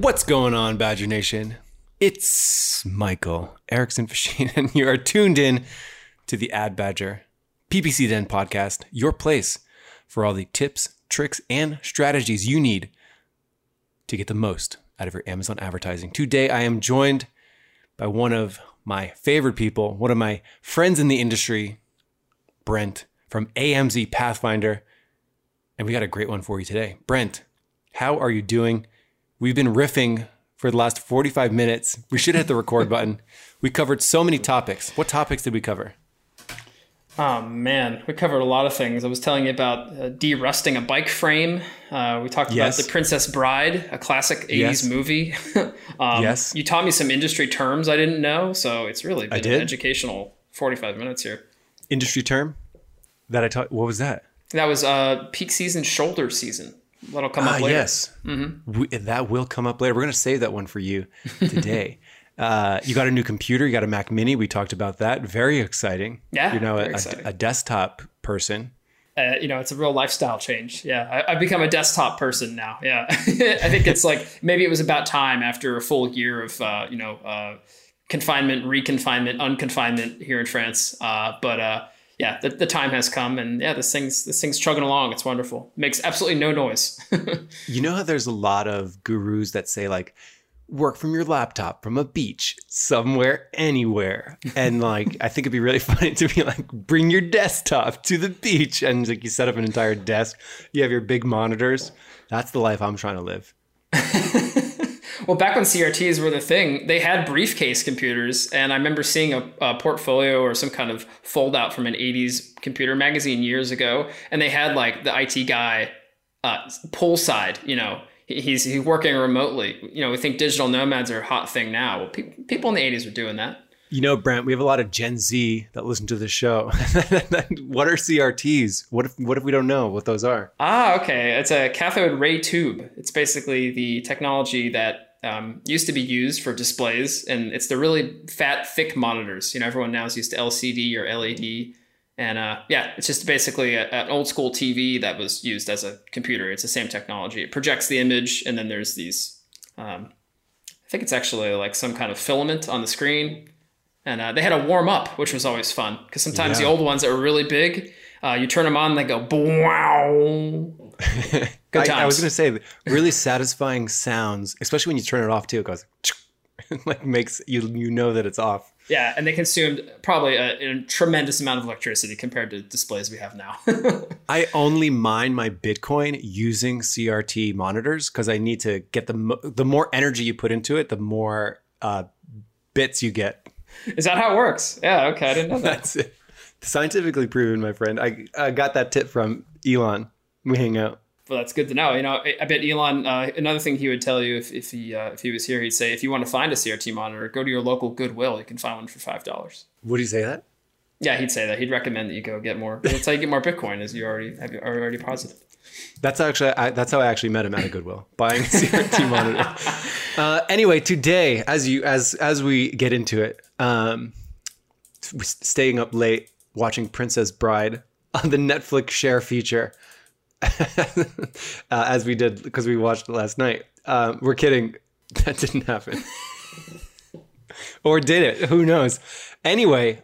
What's going on, Badger Nation? It's Michael Erickson Facchin, and you are tuned in to the Ad Badger PPC Den podcast, your place for all the tips, tricks, and strategies you need to get the most out of your Amazon advertising. Today, I am joined by one of my favorite people, one of my friends in the industry, Brent from AMZ Pathfinder. And we got a great one for you today. Brent, how are you doing? We've been riffing for the last 45 minutes. We should hit the record button. We covered so many topics. What topics did we cover? Oh man, we covered a lot of things. I was telling you about uh, de-rusting a bike frame. Uh, we talked Yes. about the Princess Bride, a classic '80s Yes. movie. um, Yes. you taught me some industry terms I didn't know, so it's really been an educational 45 minutes here. Industry term that I taught. What was that? That was uh, peak season, shoulder season. That'll come Ah, up later. yes. We, that will come up later. We're going to save that one for you today. uh, you got a new computer. You got a Mac Mini. We talked about that. Very exciting. Yeah, You're now a, a, a desktop person. uh, you know, it's a real lifestyle change. Yeah, I, I've become a desktop person now. Yeah, I think it's like maybe it was about time after a full year of uh, you know uh, confinement, reconfinement, unconfinement here in France. Uh, but uh, yeah, the, the time has come, and yeah, this thing's this thing's chugging along. It's wonderful. Makes absolutely no noise. You know how there's a lot of gurus that say like work from your laptop from a beach somewhere anywhere and like I think it'd be really funny to be like bring your desktop to the beach and like you set up an entire desk you have your big monitors that's the life I'm trying to live Well, back when CRTs were the thing, they had briefcase computers, and I remember seeing a, a portfolio or some kind of fold out from an '80s computer magazine years ago, and they had like the IT guy uh, poolside. You know, he's he's working remotely. You know, we think digital nomads are a hot thing now. Well, pe- people in the '80s were doing that. you know Brent we have a lot of Gen Z that listen to the show what are CRTs what if what if we don't know what those are Ah, okay. It's a cathode ray tube. It's basically the technology that um, used to be used for displays, and it's the really fat, thick monitors. You know, everyone now is used to LCD or LED, and uh, yeah, it's just basically a, an old school TV that was used as a computer. It's the same technology. It projects the image, and then there's these. Um, I think it's actually like some kind of filament on the screen. And uh, they had a warm up, which was always fun because sometimes the old ones that were really big, uh, you turn them on, they go wow. Good I, I was going to say really satisfying sounds, especially when you turn it off too. It goes like makes you you know that it's off. Yeah, and they consumed probably a, a tremendous amount of electricity compared to displays we have now. I only mine my Bitcoin using CRT monitors because I need to get the mo- the more energy you put into it, the more uh, bits you get. Is that how it works? Yeah, okay, I didn't know that. That's it. Scientifically proven, my friend. I, I got that tip from Elon. We hang out. Well, that's good to know. You know, I- I bet Elon. Uh, another thing he would tell you if, if he uh, if he was here, he'd say, if you want to find a CRT monitor, go to your local Goodwill. You can find one for five dollars. Would he say that? Yeah, he'd say that. He'd recommend that you go get more. That's how you get more Bitcoin, as you already have you already positive. That's actually I, that's how I actually met him at a Goodwill, buying a CRT monitor. Uh, anyway, today, as you as as we get into it, um, staying up late watching Princess Bride on the Netflix share feature, uh, as we did because we watched it last night. Um, we're kidding, that didn't happen, or did it? Who knows? Anyway,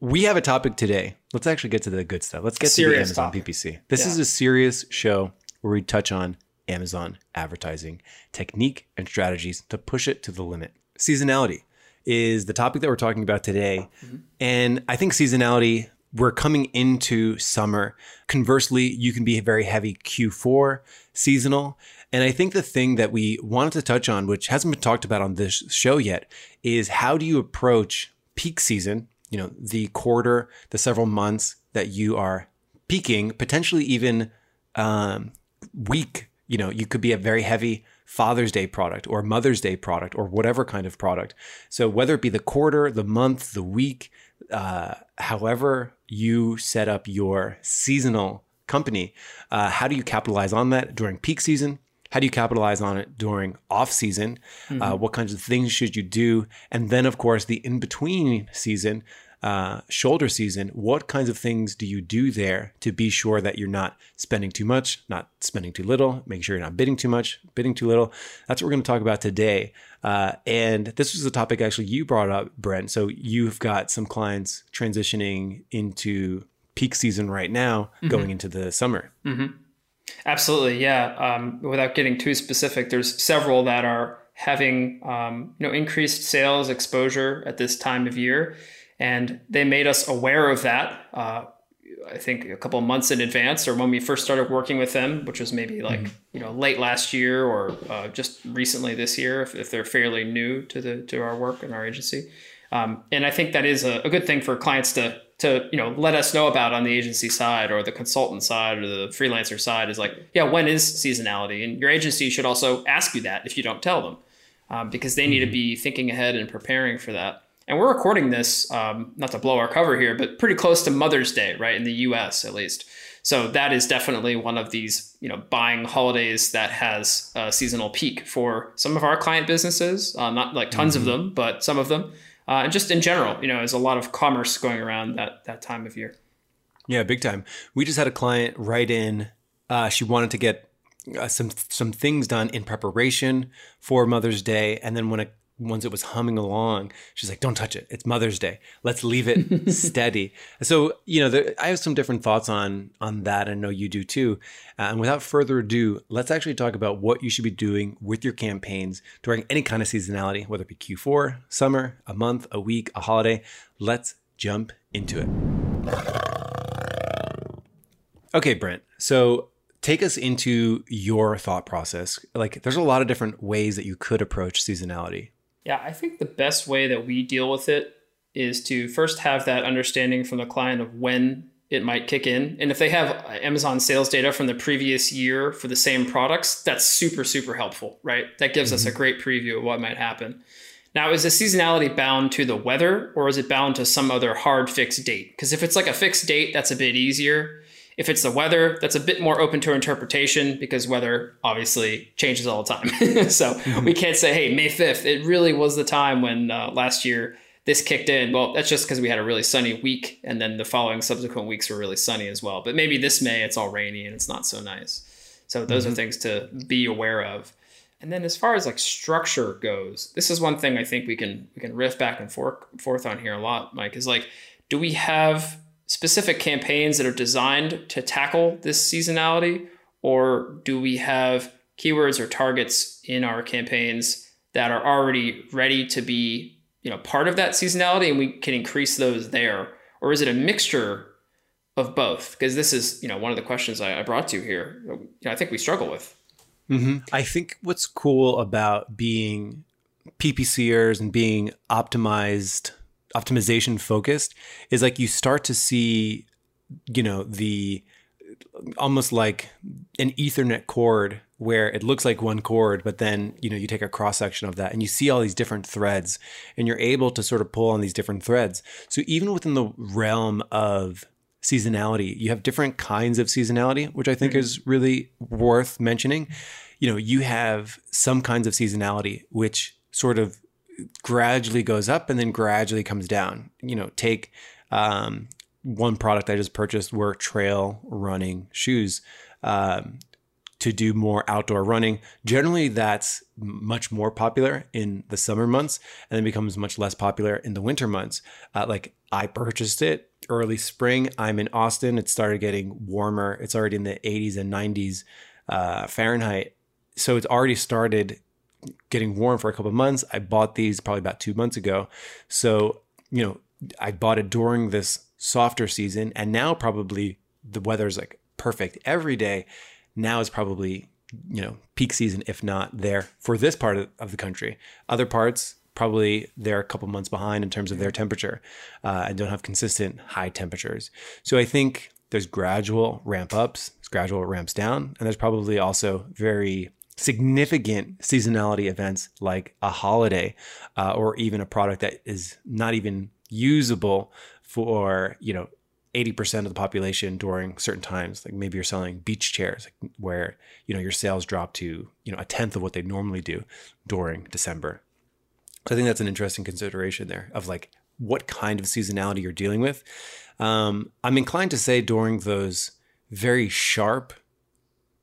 we have a topic today. Let's actually get to the good stuff. Let's get Serious to the Amazon topic. PPC. This Yeah. is a serious show where we touch on Amazon advertising technique and strategies to push it to the limit. Seasonality. is the topic that we're talking about today. And I think seasonality, we're coming into summer. Conversely, you can be very heavy Q4 seasonal. And I think the thing that we wanted to touch on, which hasn't been talked about on this show yet, is how do you approach peak season, you know, the quarter, the several months that you are peaking, potentially even um, week. You know, you could be a very heavy Father's Day product or Mother's Day product or whatever kind of product. So whether it be the quarter, the month, the week, uh, however you set up your seasonal company, uh, how do you capitalize on that during peak season? How do you capitalize on it during off season? Uh, what kinds of things should you do? And then, of course, the in between season, uh, shoulder season, what kinds of things do you do there to be sure that you're not spending too much, not spending too little, making sure you're not bidding too much, bidding too little? That's what we're going to talk about today. Uh, and this was a topic actually you brought up, Brent. So you've got some clients transitioning into peak season right now, going into the summer. Absolutely, yeah. Um, without getting too specific, there's several that are having um, you know increased sales exposure at this time of year, and they made us aware of that. Uh, I think a couple of months in advance, or when we first started working with them, which was maybe like you know late last year or uh, just recently this year, if, if they're fairly new to the to our work and our agency. Um, and I think that is a, a good thing for clients to to you know let us know about on the agency side or the consultant side or the freelancer side is like yeah when is seasonality and your agency should also ask you that if you don't tell them um, because they need to be thinking ahead and preparing for that and we're recording this um, not to blow our cover here but pretty close to mother's day right in the us at least so that is definitely one of these you know buying holidays that has a seasonal peak for some of our client businesses uh, not like tons of them but some of them uh, and just in general, you know, there's a lot of commerce going around that that time of year. Yeah, big time. We just had a client write in. Uh, she wanted to get uh, some some things done in preparation for Mother's Day, and then when it once it was humming along, she's like, "Don't touch it. It's Mother's Day. Let's leave it steady." So you know, there, I have some different thoughts on on that. I know you do too. Uh, and without further ado, let's actually talk about what you should be doing with your campaigns during any kind of seasonality, whether it be Q4, summer, a month, a week, a holiday. Let's jump into it. Okay, Brent. So take us into your thought process. Like, there's a lot of different ways that you could approach seasonality. Yeah, I think the best way that we deal with it is to first have that understanding from the client of when it might kick in. And if they have uh, Amazon sales data from the previous year for the same products, that's super, super helpful, right? That gives us a mm-hmm. great preview of what might happen. Now, is the seasonality bound to the weather or is it bound to some other hard fixed date? Because if it's like a fixed date, that's a bit easier. If it's the weather, that's a bit more open to interpretation because weather obviously changes all the time. so we can't say, hey, May 5th, it really was the time when uh, last year this kicked in. Well, that's just because we had a really sunny week and then the following subsequent weeks were really sunny as well. But maybe this May it's all rainy and it's not so nice. So those are things to be aware of. And then as far as like structure goes, this is one thing I think we can we can riff back and forth forth on here a lot, Mike, is like, do we have specific campaigns that are designed to tackle this seasonality, or do we have keywords or targets in our campaigns that are already ready to be, you know, part of that seasonality and we can increase those there? Or is it a mixture of both? Because this is, you know, one of the questions I, I brought to you here. You know, I think we struggle with. Mm-hmm. I think what's cool about being PPCers and being optimized, optimization focused is like you start to see, you know, the almost like an Ethernet cord where it looks like one cord, but then, you know, you take a cross section of that and you see all these different threads and you're able to sort of pull on these different threads. So even within the realm of seasonality, you have different kinds of seasonality, which I think mm-hmm. is really worth mentioning. You know, you have some kinds of seasonality which sort of gradually goes up and then gradually comes down. You know, take um, one product I just purchased were trail running shoes. Um, to do more outdoor running. Generally, that's much more popular in the summer months and then becomes much less popular in the winter months. Uh, like I purchased it early spring. I'm in Austin. It started getting warmer. It's already in the 80s and 90s uh, Fahrenheit. So it's already started getting warm for a couple months. I bought these probably about two months ago. So, you know, I bought it during this softer season and now probably the weather's like perfect every day. Now is probably, you know, peak season, if not there for this part of, of the country. Other parts, probably they're a couple months behind in terms of their temperature uh, and don't have consistent high temperatures. So I think there's gradual ramp ups, there's gradual ramps down, and there's probably also very significant seasonality events like a holiday uh, or even a product that is not even usable for you know 80% of the population during certain times. Like maybe you're selling beach chairs where you know your sales drop to you know a tenth of what they normally do during december. So i think that's an interesting consideration there of like what kind of seasonality you're dealing with. Um, i'm inclined to say during those very sharp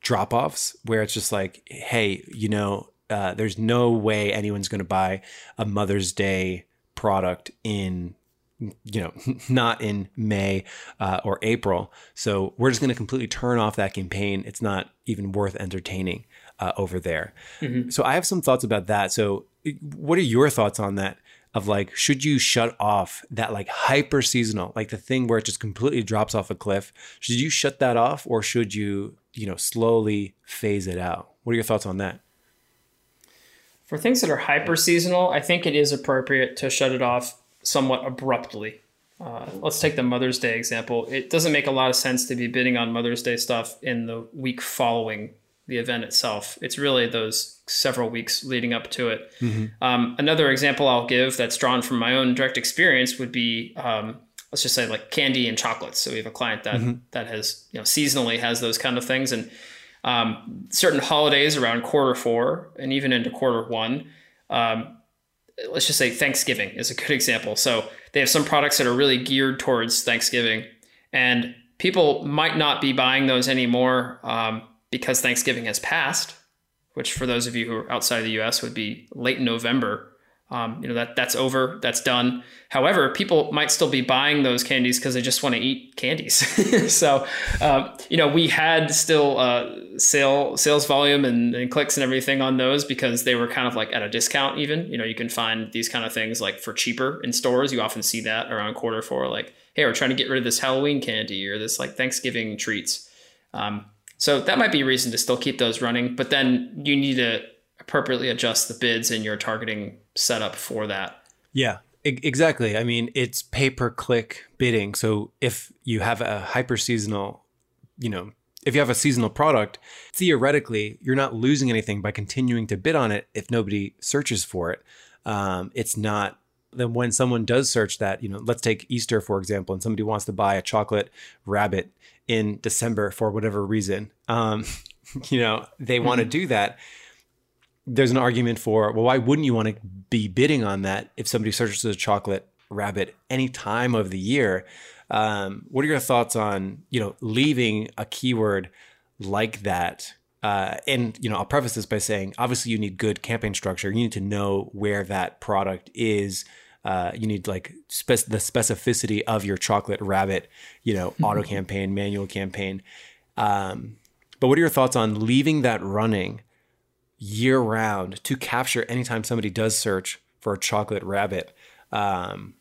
drop offs where it's just like hey you know uh, there's no way anyone's going to buy a mother's day product in you know not in may uh, or april. So we're just going to completely turn off that campaign. It's not even worth entertaining uh, over there. Mm-hmm. so i have some thoughts about that. So what are your thoughts on that of like should you shut off that like hyper seasonal like the thing where it just completely drops off a cliff should you shut that off or should you you know slowly phase it out what are your thoughts on that for things that are hyper seasonal, I think it is appropriate to shut it off somewhat abruptly. Uh, let's take the Mother's Day example. It doesn't make a lot of sense to be bidding on Mother's Day stuff in the week following the event itself. It's really those several weeks leading up to it. Mm-hmm. Um, another example I'll give that's drawn from my own direct experience would be um, let's just say like candy and chocolates. So we have a client that mm-hmm. that has you know seasonally has those kind of things and um, certain holidays around quarter four and even into quarter one. Um, let's just say Thanksgiving is a good example. So they have some products that are really geared towards Thanksgiving, and people might not be buying those anymore um, because Thanksgiving has passed, which for those of you who are outside of the U.S. would be late November. Um, you know that that's over, that's done. However, people might still be buying those candies because they just want to eat candies. so, um, you know, we had still uh, sale sales volume and, and, clicks and everything on those because they were kind of like at a discount. Even you know, you can find these kind of things like for cheaper in stores. You often see that around quarter four, like, hey, we're trying to get rid of this Halloween candy or this like Thanksgiving treats. Um, so that might be a reason to still keep those running, but then you need to appropriately adjust the bids in your targeting setup for that. Yeah, exactly. I mean, it's pay per click bidding. So if you have a hyper seasonal, you know, if you have a seasonal product, theoretically, you're not losing anything by continuing to bid on it if nobody searches for it. Um, it's not then when someone does search that, you know, let's take Easter for example, and somebody wants to buy a chocolate rabbit in December for whatever reason, um, you know, they want to mm-hmm. do that. There's an argument for well why wouldn't you want to be bidding on that if somebody searches a chocolate rabbit any time of the year? Um, what are your thoughts on you know leaving a keyword like that? Uh, and you know i'll preface this by saying obviously you need good campaign structure. You need to know where that product is uh, you need like spec- the specificity of your chocolate rabbit you know auto campaign manual campaign um, but what are your thoughts on leaving that running year round to capture anytime somebody does search for a chocolate rabbit. Um,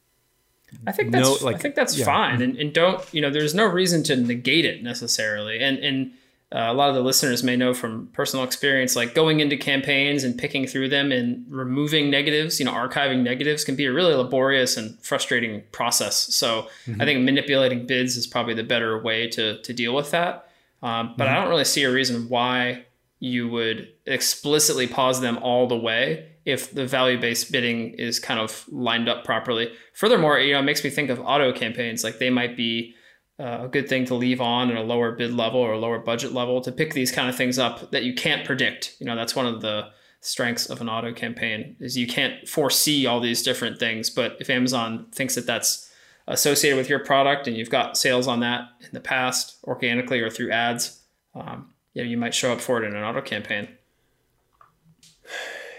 I think that's no, like, I think that's yeah. fine, and, and don't you know? There's no reason to negate it necessarily, and and uh, a lot of the listeners may know from personal experience, like going into campaigns and picking through them and removing negatives, you know, archiving negatives can be a really laborious and frustrating process. So mm-hmm. I think manipulating bids is probably the better way to to deal with that. Um, but mm-hmm. I don't really see a reason why you would explicitly pause them all the way if the value based bidding is kind of lined up properly. Furthermore, you know, it makes me think of auto campaigns. Like they might be uh, a good thing to leave on at a lower bid level or a lower budget level to pick these kind of things up that you can't predict. You know, that's one of the strengths of an auto campaign is you can't foresee all these different things. But if Amazon thinks that that's associated with your product and you've got sales on that in the past organically or through ads, um, know you might show up for it in an auto campaign.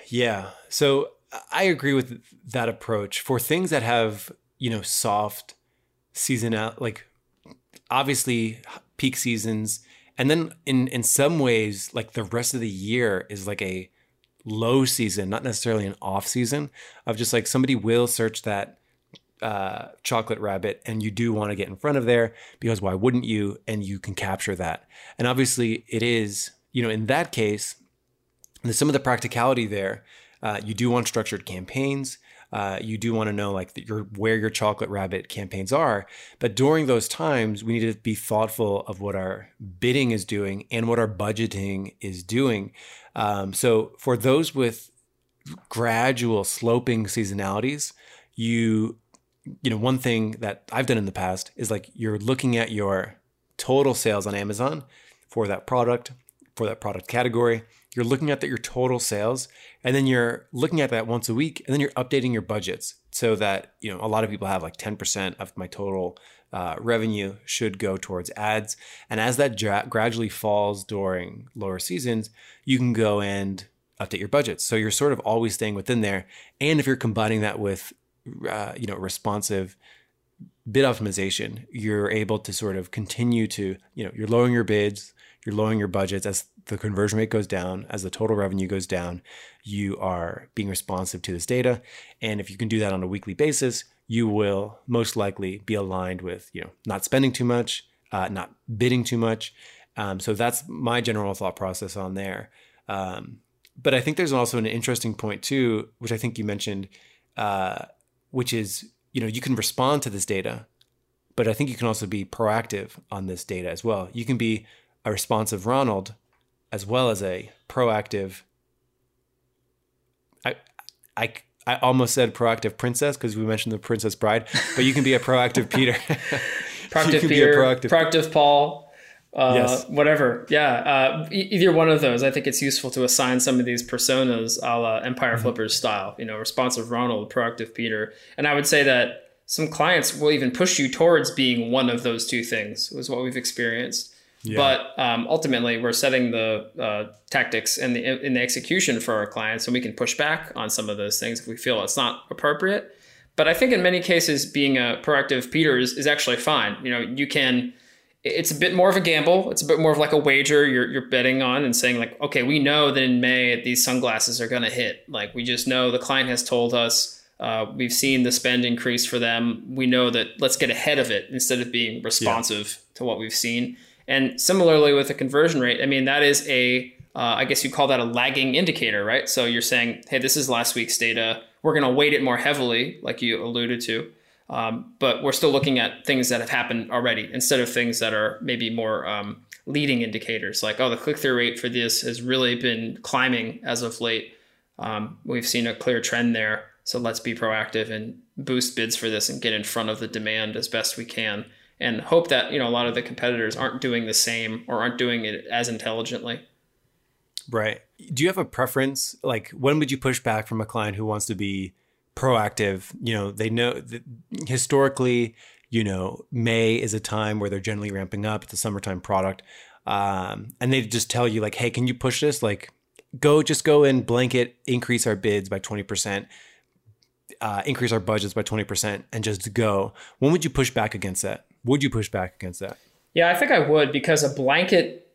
Yeah. So I agree with that approach for things that have, you know, soft seasonal, like obviously peak seasons. And then in, in some ways, like the rest of the year is like a low season, not necessarily an off season, of just like somebody will search that uh, chocolate rabbit and you do want to get in front of there because why wouldn't you? And you can capture that. And obviously, it is, you know, in that case, some of the practicality there. Uh, you do want structured campaigns. Uh, you do want to know like your where your chocolate rabbit campaigns are. But during those times, we need to be thoughtful of what our bidding is doing and what our budgeting is doing. Um, so for those with gradual sloping seasonalities, you you know one thing that I've done in the past is like you're looking at your total sales on Amazon for that product for that product category you're looking at that your total sales and then you're looking at that once a week and then you're updating your budgets so that you know a lot of people have like 10% of my total uh, revenue should go towards ads. And as that dra- gradually falls during lower seasons you can go and update your budgets. So you're sort of always staying within there. And if you're combining that with uh, you know responsive bid optimization you're able to sort of continue to you know you're lowering your bids you're lowering your budgets as the conversion rate goes down, as the total revenue goes down, you are being responsive to this data. And if you can do that on a weekly basis, you will most likely be aligned with, you know, not spending too much, uh, not bidding too much. Um, so that's my general thought process on there. Um, but I think there's also an interesting point too, which I think you mentioned, uh, which is, you know, you can respond to this data, but I think you can also be proactive on this data as well. You can be a responsive Ronald as well as a proactive I I I almost said proactive princess because we mentioned the princess bride, but you can be a proactive Peter. proactive Peter, proactive. proactive Paul, uh, yes. whatever. Yeah, uh, either one of those. I think it's useful to assign some of these personas a la Empire mm-hmm. Flippers style. You know, responsive Ronald, proactive Peter, and I would say that some clients will even push you towards being one of those two things. Was what we've experienced. Yeah. But um, ultimately, we're setting the uh, tactics and the in the execution for our clients, and we can push back on some of those things if we feel it's not appropriate. But I think in many cases, being a proactive Peter is, is actually fine. You know, you can. It's a bit more of a gamble. It's a bit more of like a wager you're, you're betting on and saying like, okay, we know that in May these sunglasses are going to hit. Like we just know the client has told us. Uh, we've seen the spend increase for them. We know that let's get ahead of it instead of being responsive yeah. to what we've seen. And similarly with the conversion rate, I mean, that is a, uh, I guess you call that a lagging indicator, right? So you're saying, hey, this is last week's data. We're going to weight it more heavily, like you alluded to. Um, but we're still looking at things that have happened already instead of things that are maybe more um, leading indicators, like, oh, the click through rate for this has really been climbing as of late. Um, we've seen a clear trend there. So let's be proactive and boost bids for this and get in front of the demand as best we can and hope that you know a lot of the competitors aren't doing the same or aren't doing it as intelligently. Right. Do you have a preference? Like when would you push back from a client who wants to be proactive? You know they know historically you know may is a time where they're generally ramping up. It's a summertime product. Um, and they just tell you like hey can you push this? Like go just go and blanket increase our bids by 20% uh, increase our budgets by 20% and just go. When would you push back against that would you push back against that? Yeah, I think I would because a blanket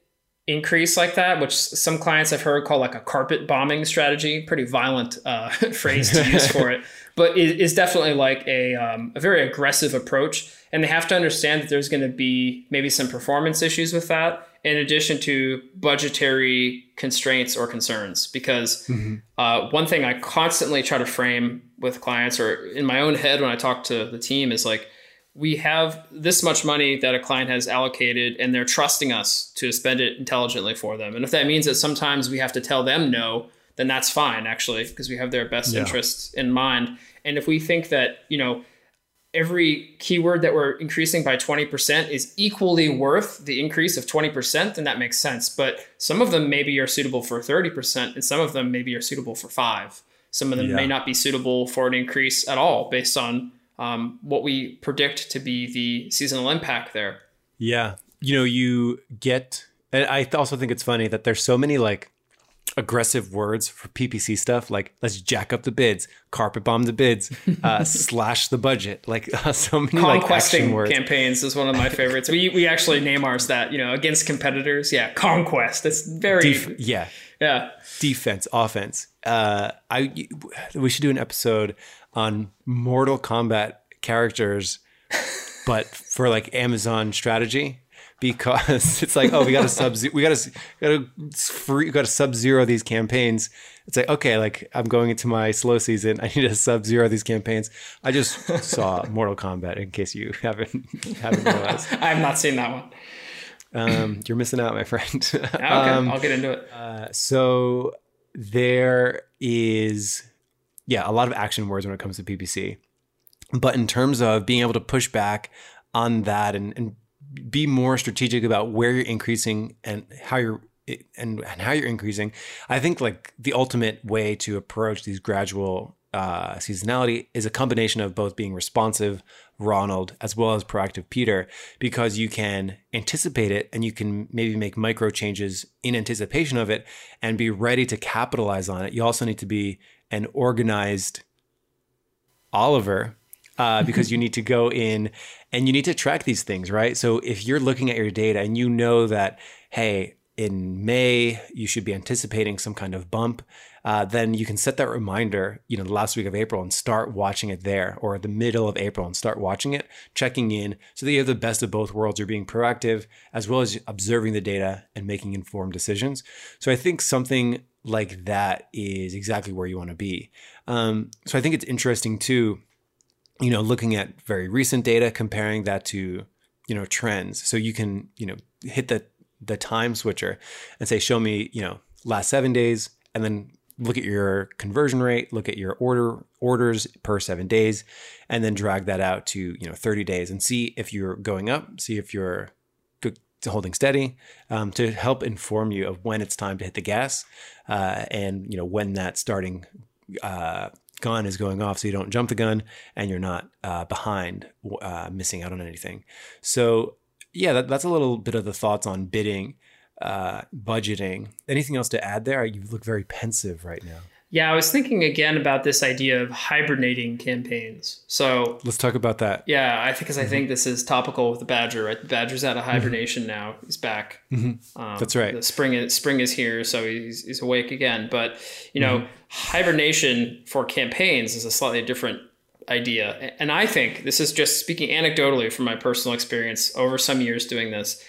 increase like that, which some clients I've heard called like a carpet bombing strategy, pretty violent uh, phrase to use for it, but it is definitely like a, um, a very aggressive approach. And they have to understand that there's going to be maybe some performance issues with that, in addition to budgetary constraints or concerns. Because mm-hmm. uh, one thing I constantly try to frame with clients or in my own head when I talk to the team is like, we have this much money that a client has allocated and they're trusting us to spend it intelligently for them. And if that means that sometimes we have to tell them no, then that's fine actually because we have their best yeah. interests in mind. And if we think that, you know, every keyword that we're increasing by 20% is equally worth the increase of 20%, then that makes sense. But some of them maybe are suitable for 30% and some of them maybe are suitable for 5. Some of them yeah. may not be suitable for an increase at all based on um, what we predict to be the seasonal impact there. Yeah. You know, you get, and I also think it's funny that there's so many like aggressive words for PPC stuff, like let's jack up the bids, carpet bomb the bids, uh, slash the budget. Like uh, so many conquesting like, campaigns is one of my favorites. we we actually name ours that you know against competitors. Yeah, conquest. It's very Def- yeah yeah defense offense. Uh, I we should do an episode on Mortal Kombat characters, but for like Amazon strategy because it's like, oh, we got to sub, we got to, got to free, got to sub zero these campaigns. It's like, okay, like I'm going into my slow season. I need to sub zero these campaigns. I just saw Mortal Kombat. In case you haven't haven't realized, I have not seen that one. um, you're missing out, my friend. Okay, Um, I'll get into it. uh, so there is, yeah, a lot of action words when it comes to PPC. But in terms of being able to push back on that and, and be more strategic about where you're increasing and how you're and, and how you're increasing, I think like the ultimate way to approach these gradual uh, seasonality is a combination of both being responsive, Ronald, as well as proactive Peter, because you can anticipate it and you can maybe make micro changes in anticipation of it and be ready to capitalize on it. You also need to be an organized Oliver uh, because you need to go in and you need to track these things, right? So if you're looking at your data and you know that, hey, in May, you should be anticipating some kind of bump, uh, then you can set that reminder, you know, the last week of April and start watching it there or the middle of April and start watching it, checking in so that you have the best of both worlds. You're being proactive as well as observing the data and making informed decisions. So I think something like that is exactly where you want to be. Um, so I think it's interesting too you know, looking at very recent data, comparing that to, you know, trends. So you can, you know, hit the the time switcher and say, show me, you know, last seven days, and then look at your conversion rate, look at your order orders per seven days, and then drag that out to, you know, 30 days and see if you're going up, see if you're holding steady um, to help inform you of when it's time to hit the gas uh, and, you know, when that starting uh, gun is going off so you don't jump the gun and you're not uh, behind uh, missing out on anything. So yeah that, that's a little bit of the thoughts on bidding uh, budgeting anything else to add there you look very pensive right now Yeah, I was thinking again about this idea of hibernating campaigns. So let's talk about that yeah, I think because I Mm-hmm. think this is topical with the Badger. Right, the Badger's out of hibernation now. He's back. Um, That's right. The spring is spring is here, so he's, he's awake again. But you Mm-hmm. know, hibernation for campaigns is a slightly different idea, and I think this is just speaking anecdotally from my personal experience over some years doing this.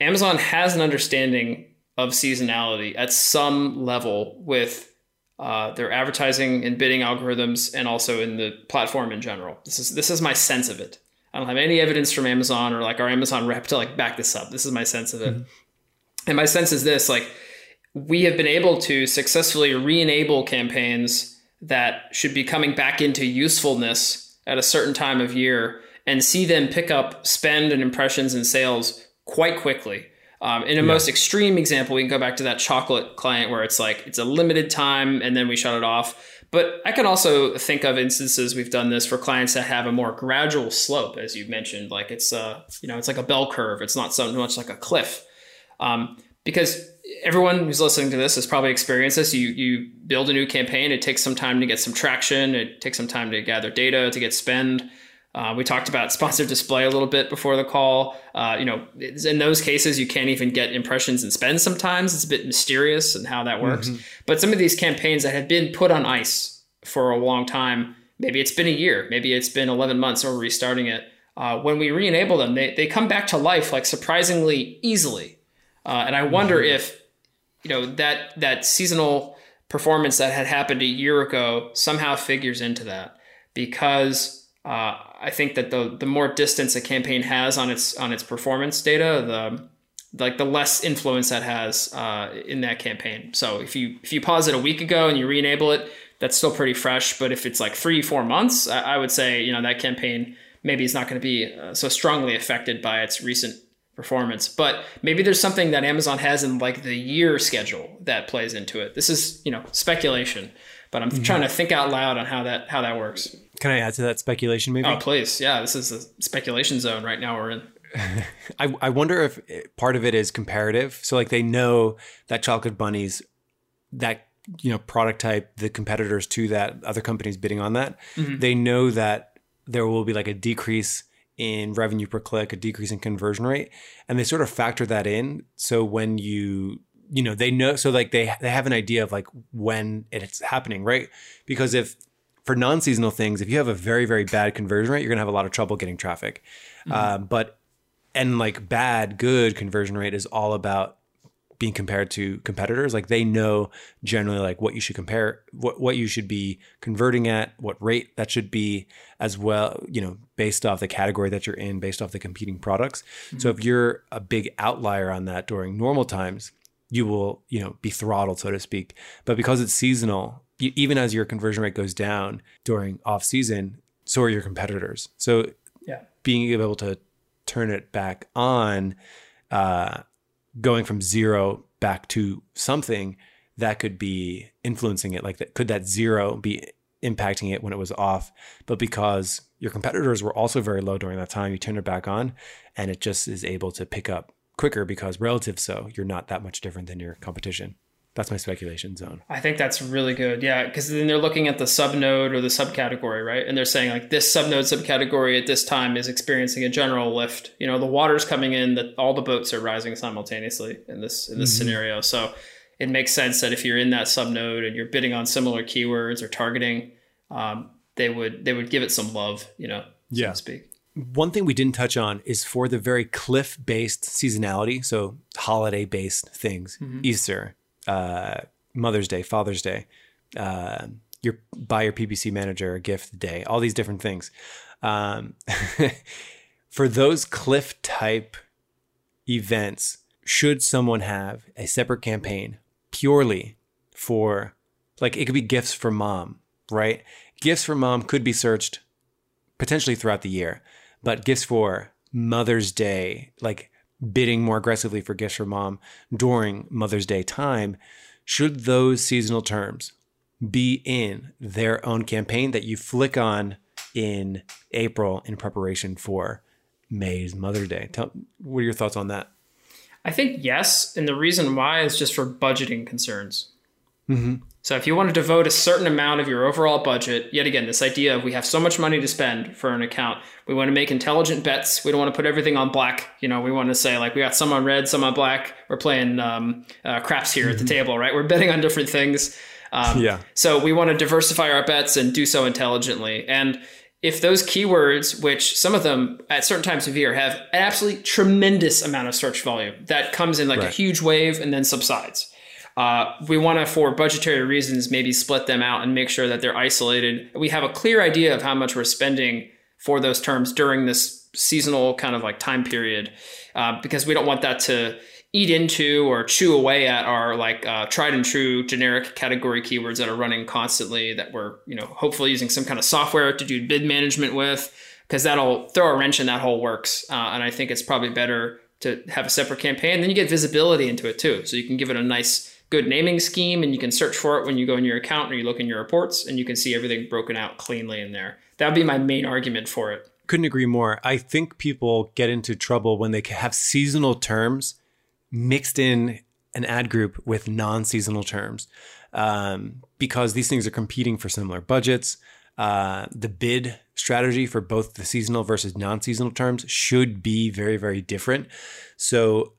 Amazon has an understanding of seasonality at some level with uh, their advertising and bidding algorithms, and also in the platform in general. This is this is my sense of it. I don't have any evidence from Amazon or like our Amazon rep to like back this up. This is my sense of it, and my sense is this: like we have been able to successfully re-enable campaigns that should be coming back into usefulness at a certain time of year, and see them pick up spend and impressions and sales quite quickly. Um, in a most extreme example, we can go back to that chocolate client where it's like it's a limited time and then we shut it off. But I can also think of instances we've done this for clients that have a more gradual slope, as you mentioned, like it's a, you know it's like a bell curve. It's not so much like a cliff, um, because everyone who's listening to this has probably experienced this. You you build a new campaign, it takes some time to get some traction. It takes some time to gather data to get spend. Uh, we talked about sponsored display a little bit before the call. Uh, you know, in those cases, you can't even get impressions and spend sometimes. It's a bit mysterious and how that works. But some of these campaigns that have been put on ice for a long time, maybe it's been a year, maybe it's been 11 months, or restarting it. Uh, when we re-enable them, they, they come back to life like surprisingly easily. Uh, and I wonder if you know that that seasonal performance that had happened a year ago somehow figures into that because uh, I think that the the more distance a campaign has on its on its performance data, the like the less influence that has uh, in that campaign. So if you if you pause it a week ago and you re-enable it, that's still pretty fresh. But if it's like three four months, I, I would say you know that campaign maybe is not going to be uh, so strongly affected by its recent performance. But maybe there's something that Amazon has in like the year schedule that plays into it. This is you know speculation, but I'm mm-hmm. trying to think out loud on how that how that works. can i add to that speculation maybe Oh please, yeah, this is the speculation zone right now we're in. I, I wonder if part of it is comparative. So like they know that chocolate bunnies, that you know product type, the competitors to that, other companies bidding on that, mm-hmm. they know that there will be like a decrease in revenue per click, a decrease in conversion rate, and they sort of factor that in. So when you you know they know so like they they have an idea of like when it's happening right? Because if for non-seasonal things if you have a very very bad conversion rate you're going to have a lot of trouble getting traffic. Uh, but and like bad good conversion rate is all about being compared to competitors. Like they know generally like what you should compare what what you should be converting at what rate that should be as well you know based off the category that you're in based off the competing products. So if you're a big outlier on that during normal times you will you know be throttled so to speak. But because it's seasonal you, even as your conversion rate goes down during off season so are your competitors. So Yeah. being able to turn it back on uh, going from zero back to something that could be influencing it. Like that could that zero be impacting it when it was off? But because your competitors were also very low during that time you turn it back on and it just is able to pick up quicker because relative so you're not that much different than your competition that's my speculation zone I think that's really good. Yeah, because then they're looking at the subnode or the subcategory, right? And they're saying like this subnode subcategory at this time is experiencing a general lift. You know, the water's coming in, that all the boats are rising simultaneously in this in this scenario. So it makes sense that if you're in that subnode and you're bidding on similar keywords or targeting, um, they would they would give it some love, you know, so Yeah. to speak. One thing we didn't touch on is for the very cliff based seasonality so holiday based things easter uh, mother's day father's day uh, your buy your ppc manager a gift day all these different things. Um, for those cliff type events should someone have a separate campaign purely for like it could be gifts for mom right? Gifts for mom could be searched potentially throughout the year, but gifts for Mother's Day, like bidding more aggressively for gifts for mom during Mother's Day time, should those seasonal terms be in their own campaign that you flick on in April in preparation for May's Mother's Day? Tell, what are your thoughts on that? I think yes, and the reason why is just for budgeting concerns. So if you want to devote a certain amount of your overall budget, yet again, this idea of we have so much money to spend for an account, we want to make intelligent bets. We don't want to put everything on black. You know, we want to say like we got some on red, some on black. We're playing um, uh, craps here at the table, right? We're betting on different things. Um, Yeah. So we want to diversify our bets and do so intelligently. And if those keywords, which some of them at certain times of year have an absolutely tremendous amount of search volume that comes in like a huge wave and then subsides. Uh, we want to, for budgetary reasons, maybe split them out and make sure that they're isolated. We have a clear idea of how much we're spending for those terms during this seasonal kind of like time period, uh, because we don't want that to eat into or chew away at our like uh, tried and true generic category keywords that are running constantly that we're you know hopefully using some kind of software to do bid management with because that'll throw a wrench in that whole works uh, and i think it's probably better to have a separate campaign then you get visibility into it too so you can give it a nice good naming scheme and you can search for it when you go in your account or you look in your reports and you can see everything broken out cleanly in there that would be my main argument for it Couldn't agree more. I think people get into trouble when they have seasonal terms mixed in an ad group with non-seasonal terms um, because these things are competing for similar budgets. Uh, the bid strategy for both the seasonal versus non-seasonal terms should be very, very different. So,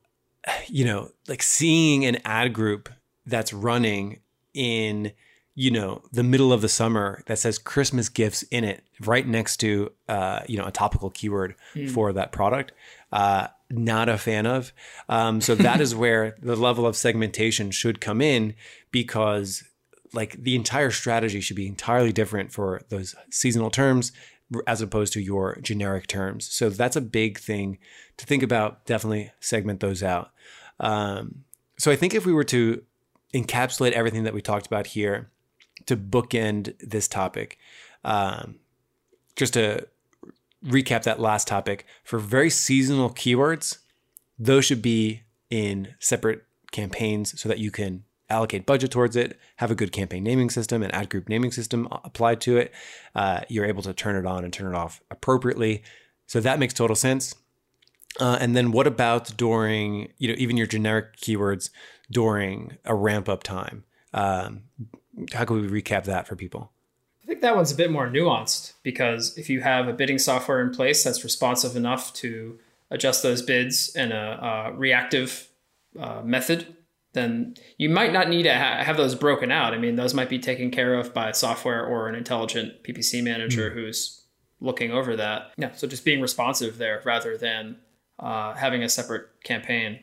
you know, like seeing an ad group that's running in you know the middle of the summer that says christmas gifts in it right next to uh, you know a topical keyword for that product uh, not a fan of. Um, so that is where the level of segmentation should come in because like the entire strategy should be entirely different for those seasonal terms as opposed to your generic terms. So that's a big thing to think about. Definitely segment those out. Um, so i think if we were to encapsulate everything that we talked about here to bookend this topic. Um, just to recap that last topic, for very seasonal keywords, those should be in separate campaigns so that you can allocate budget towards it, have a good campaign naming system, and ad group naming system applied to it. Uh, you're able to turn it on and turn it off appropriately. So that makes total sense. Uh, and then what about during, you know, even your generic keywords during a ramp up time? Um, how can we recap that for people? I think that one's a bit more nuanced because if you have a bidding software in place that's responsive enough to adjust those bids in a, uh reactive uh, method, then you might not need to ha- have those broken out. I mean, those might be taken care of by software or an intelligent PPC manager mm-hmm. who's looking over that. Yeah, so just being responsive there rather than uh, having a separate campaign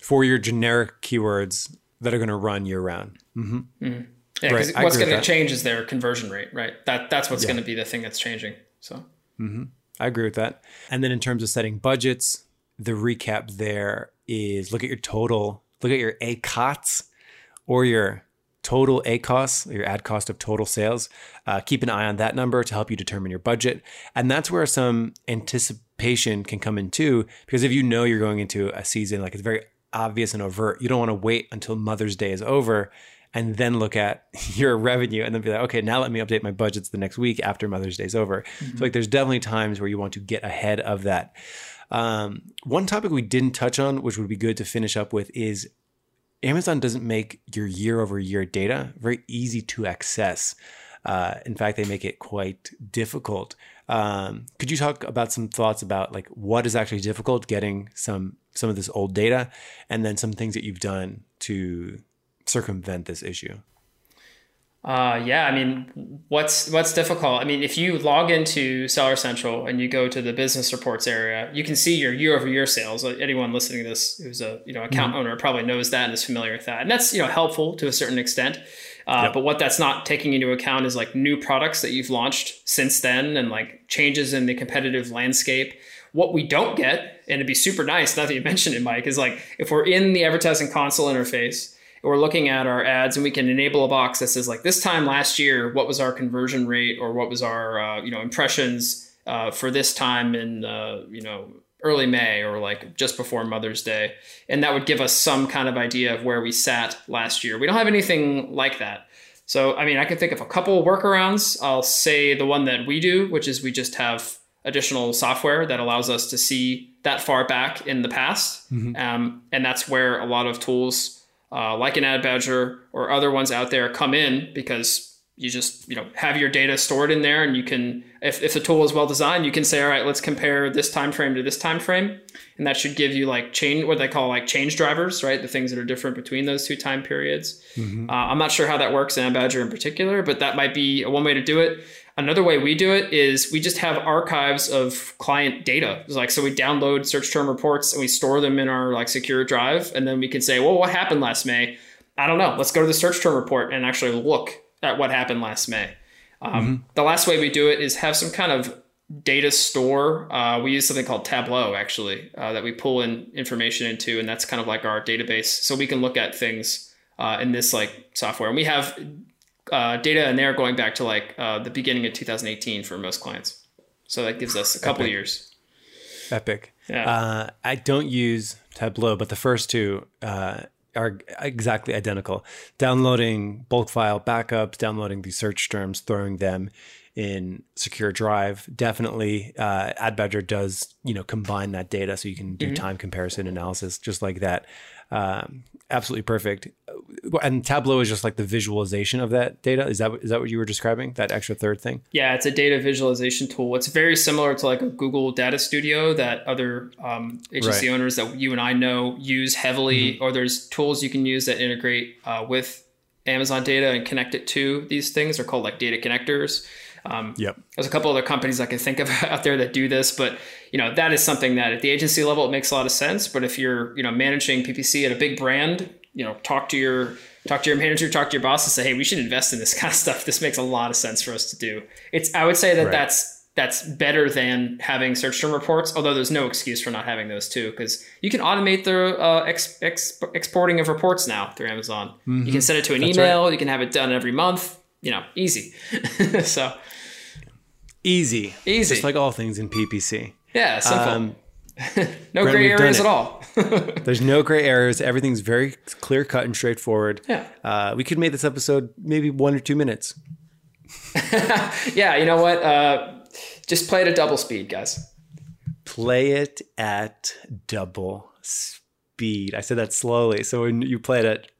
for your generic keywords that are going to run year round. Mm-hmm. Mm-hmm. Yeah, right. what's going to change is their conversion rate, right? That that's what's yeah. going to be the thing that's changing. So, mm-hmm. I agree with that. And then in terms of setting budgets, the recap there is look at your total, look at your ACOTS or your total ACOS, your ad cost of total sales. Uh, keep an eye on that number to help you determine your budget. And that's where some anticipation can come in too, because if you know you're going into a season, like it's very obvious and overt, you don't want to wait until Mother's Day is over and then look at your revenue and then be like, okay, now let me update my budgets the next week after Mother's Day is over. Mm-hmm. So like there's definitely times where you want to get ahead of that. Um, one topic we didn't touch on, which would be good to finish up with, is Amazon doesn't make your year over year data very easy to access. Uh, in fact, they make it quite difficult. Um, could you talk about some thoughts about like what is actually difficult getting some some of this old data, and then some things that you've done to circumvent this issue? Uh, yeah, I mean, what's what's difficult? I mean, if you log into Seller Central and you go to the business reports area, you can see your year over year sales. Anyone listening to this who's a you know account mm-hmm. owner probably knows that and is familiar with that, and that's you know helpful to a certain extent. Uh, yep. But what that's not taking into account is like new products that you've launched since then, and like changes in the competitive landscape. What we don't get, and it'd be super nice now that you mentioned it, Mike, is like if we're in the advertising console interface we're looking at our ads and we can enable a box that says like this time last year what was our conversion rate or what was our uh, you know impressions uh, for this time in uh, you know early may or like just before mother's day and that would give us some kind of idea of where we sat last year. We don't have anything like that. So i mean i can think of a couple workarounds. I'll say the one that we do which is we just have additional software that allows us to see that far back in the past. Mm-hmm. um, and that's where a lot of tools uh, like an Ad Badger or other ones out there come in because you just you know have your data stored in there and you can if, if the tool is well designed you can say all right let's compare this time frame to this time frame and that should give you like change what they call like change drivers right the things that are different between those two time periods mm-hmm. uh, i'm not sure how that works in badger in particular but that might be one way to do it Another way we do it is we just have archives of client data. It's like so we download search term reports and we store them in our like secure drive, and then we can say, well, what happened last May? I don't know. Let's go to the search term report and actually look at what happened last May. Um, mm-hmm. The last way we do it is have some kind of data store. Uh, we use something called Tableau actually uh, that we pull in information into, and that's kind of like our database. So we can look at things uh, in this like software. And we have uh, data in there going back to like uh, the beginning of 2018 for most clients. So that gives us a couple Epic. years. Epic. Yeah. Uh, I don't use Tableau, but the first two uh, are exactly identical. Downloading bulk file backups, downloading these search terms, throwing them in secure drive definitely uh, adbadger does you know combine that data so you can do mm-hmm. time comparison analysis just like that um, absolutely perfect. And Tableau is just like the visualization of that data. Is that is that what you were describing? That extra third thing? Yeah, it's a data visualization tool. It's very similar to like a Google Data Studio that other um, agency right. owners that you and I know use heavily. Mm-hmm. Or there's tools you can use that integrate uh, with Amazon data and connect it to these things. They're called like data connectors. Um, yep. There's a couple other companies I can think of out there that do this, but you know that is something that at the agency level it makes a lot of sense. But if you're you know managing PPC at a big brand, you know talk to your talk to your manager, talk to your boss, and say, hey, we should invest in this kind of stuff. This makes a lot of sense for us to do. It's I would say that right. that's that's better than having search term reports. Although there's no excuse for not having those too, because you can automate the uh, ex, ex, exporting of reports now through Amazon. Mm-hmm. You can send it to an that's email. Right. You can have it done every month. You know, easy. so Easy. Easy. Just like all things in PPC. Yeah, simple. Um, no Brent, gray areas at all. There's no gray areas. Everything's very clear cut and straightforward. Yeah. Uh, we could make this episode maybe one or two minutes. yeah, you know what? Uh, just play it at double speed, guys. Play it at double speed. I said that slowly. So when you play it at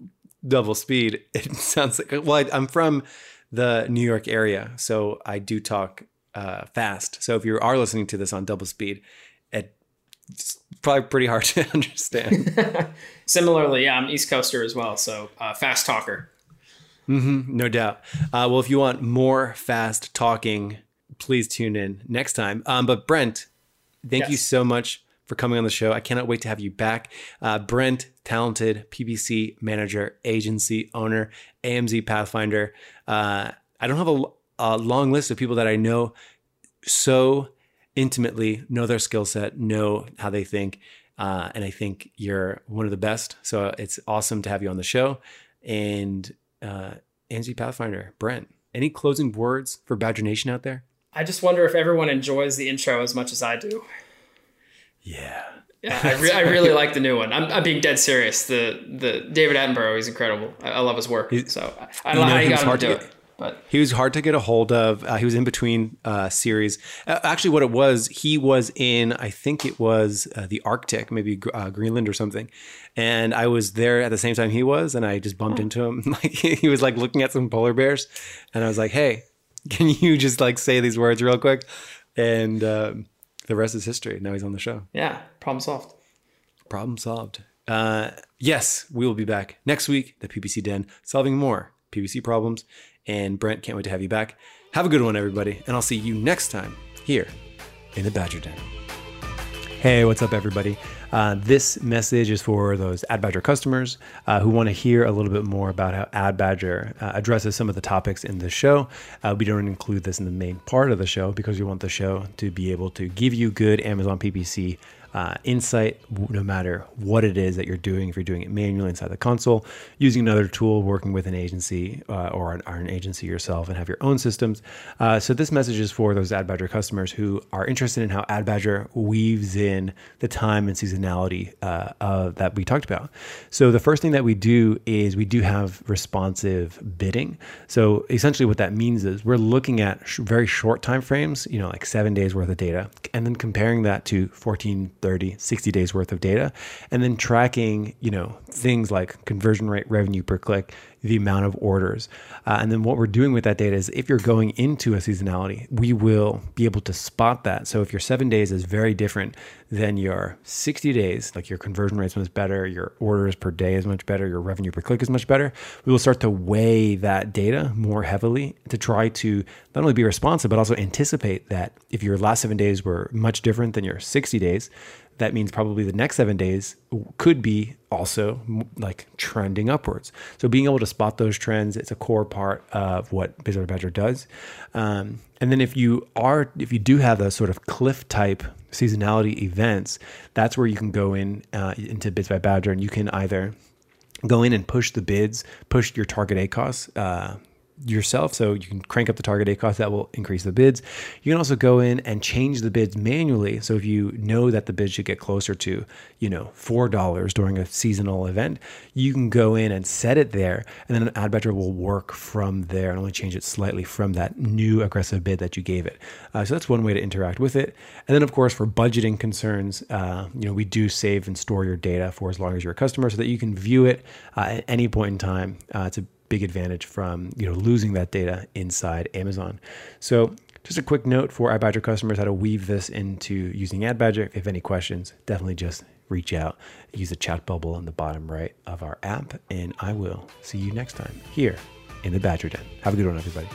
double speed, it sounds like, well, I, I'm from the New York area. So I do talk uh, fast. So if you are listening to this on double speed, it's probably pretty hard to understand. Similarly, yeah, I'm East Coaster as well, so uh, fast talker. no doubt. Uh, well, if you want more fast talking, please tune in next time. Um, but Brent, thank you so much for coming on the show. I cannot wait to have you back. Uh, Brent, talented PPC manager, agency owner, AMZ Pathfinder. Uh, I don't have a, a long list of people that I know so intimately, know their skill set, know how they think. Uh, and I think you're one of the best. So it's awesome to have you on the show. And uh, AMZ Pathfinder, Brent, any closing words for Badger Nation out there? I just wonder if everyone enjoys the intro as much as I do. Yeah. Yeah, I, re- I really like the new one. I'm, I'm being dead serious. The the David Attenborough, he's incredible. I, I love his work. so I, I don't know, know, how he got him to do it, but He was hard to get a hold of. Uh, he was in between uh, series. Uh, actually, what it was, he was in, I think it was uh, the Arctic, maybe uh, Greenland or something. And I was there at the same time he was, and I just bumped into him. Like he was like looking at some polar bears, and I was like, "Hey, can you just like say these words real quick?" And um, the rest is history. Now he's on the show. yeah, problem solved. Problem solved. Uh, yes, we will be back next week, the PPC Den, solving more PPC problems. And Brent, can't wait to have you back. Have a good one, everybody. And I'll see you next time here in the Badger Den. Hey, what's up, everybody? Uh, this message is for those Ad Badger customers uh, who want to hear a little bit more about how Ad Badger uh, addresses some of the topics in the show. Uh, we don't include this in the main part of the show because we want the show to be able to give you good Amazon PPC uh, insight, no matter what it is that you're doing. If you're doing it manually inside the console, using another tool, working with an agency uh, or, an, or an agency yourself, and have your own systems. Uh, so this message is for those Ad Badger customers who are interested in how Ad Badger weaves in the time and seasonality uh, that we talked about. So the first thing that we do is we do have responsive bidding. So essentially, what that means is we're looking at sh- very short time frames, you know, like seven days worth of data, and then comparing that to 14, 30, 60 days worth of data, and then tracking, you know, things like conversion rate, revenue per click, the amount of orders. Uh, and then what we're doing with that data is if you're going into a seasonality, we will be able to spot that. So if your seven days is very different than your 60 days, like your conversion rate's much better, your orders per day is much better, your revenue per click is much better, we will start to weigh that data more heavily to try to not only be responsive, but also anticipate that if your last seven days were much different than your 60 days, that means probably the next seven days could be also like trending upwards. So being able to spot those trends, it's a core part of what Bids by Badger does. Um, and then if you are, if you do have those sort of cliff type seasonality events, that's where you can go in uh, into Bids by Badger and you can either go in and push the bids, push your target ACOS uh, yourself. So you can crank up the target ACOS, that will increase the bids. You can also go in and change the bids manually. So if you know that the bid should get closer to, you know, $4 during a seasonal event, you can go in and set it there. And then an ad badger will work from there and only change it slightly from that new aggressive bid that you gave it. Uh, so that's one way to interact with it. And then, of course, for budgeting concerns, uh, you know, we do save and store your data for as long as you're a customer so that you can view it uh, at any point in time. Uh, it's a big advantage from you know losing that data inside Amazon. So just a quick note for Ad Badger customers how to weave this into using AdBadger. If you have any questions, definitely just reach out. Use the chat bubble on the bottom right of our app, and I will see you next time here in the Badger Den. Have a good one, everybody.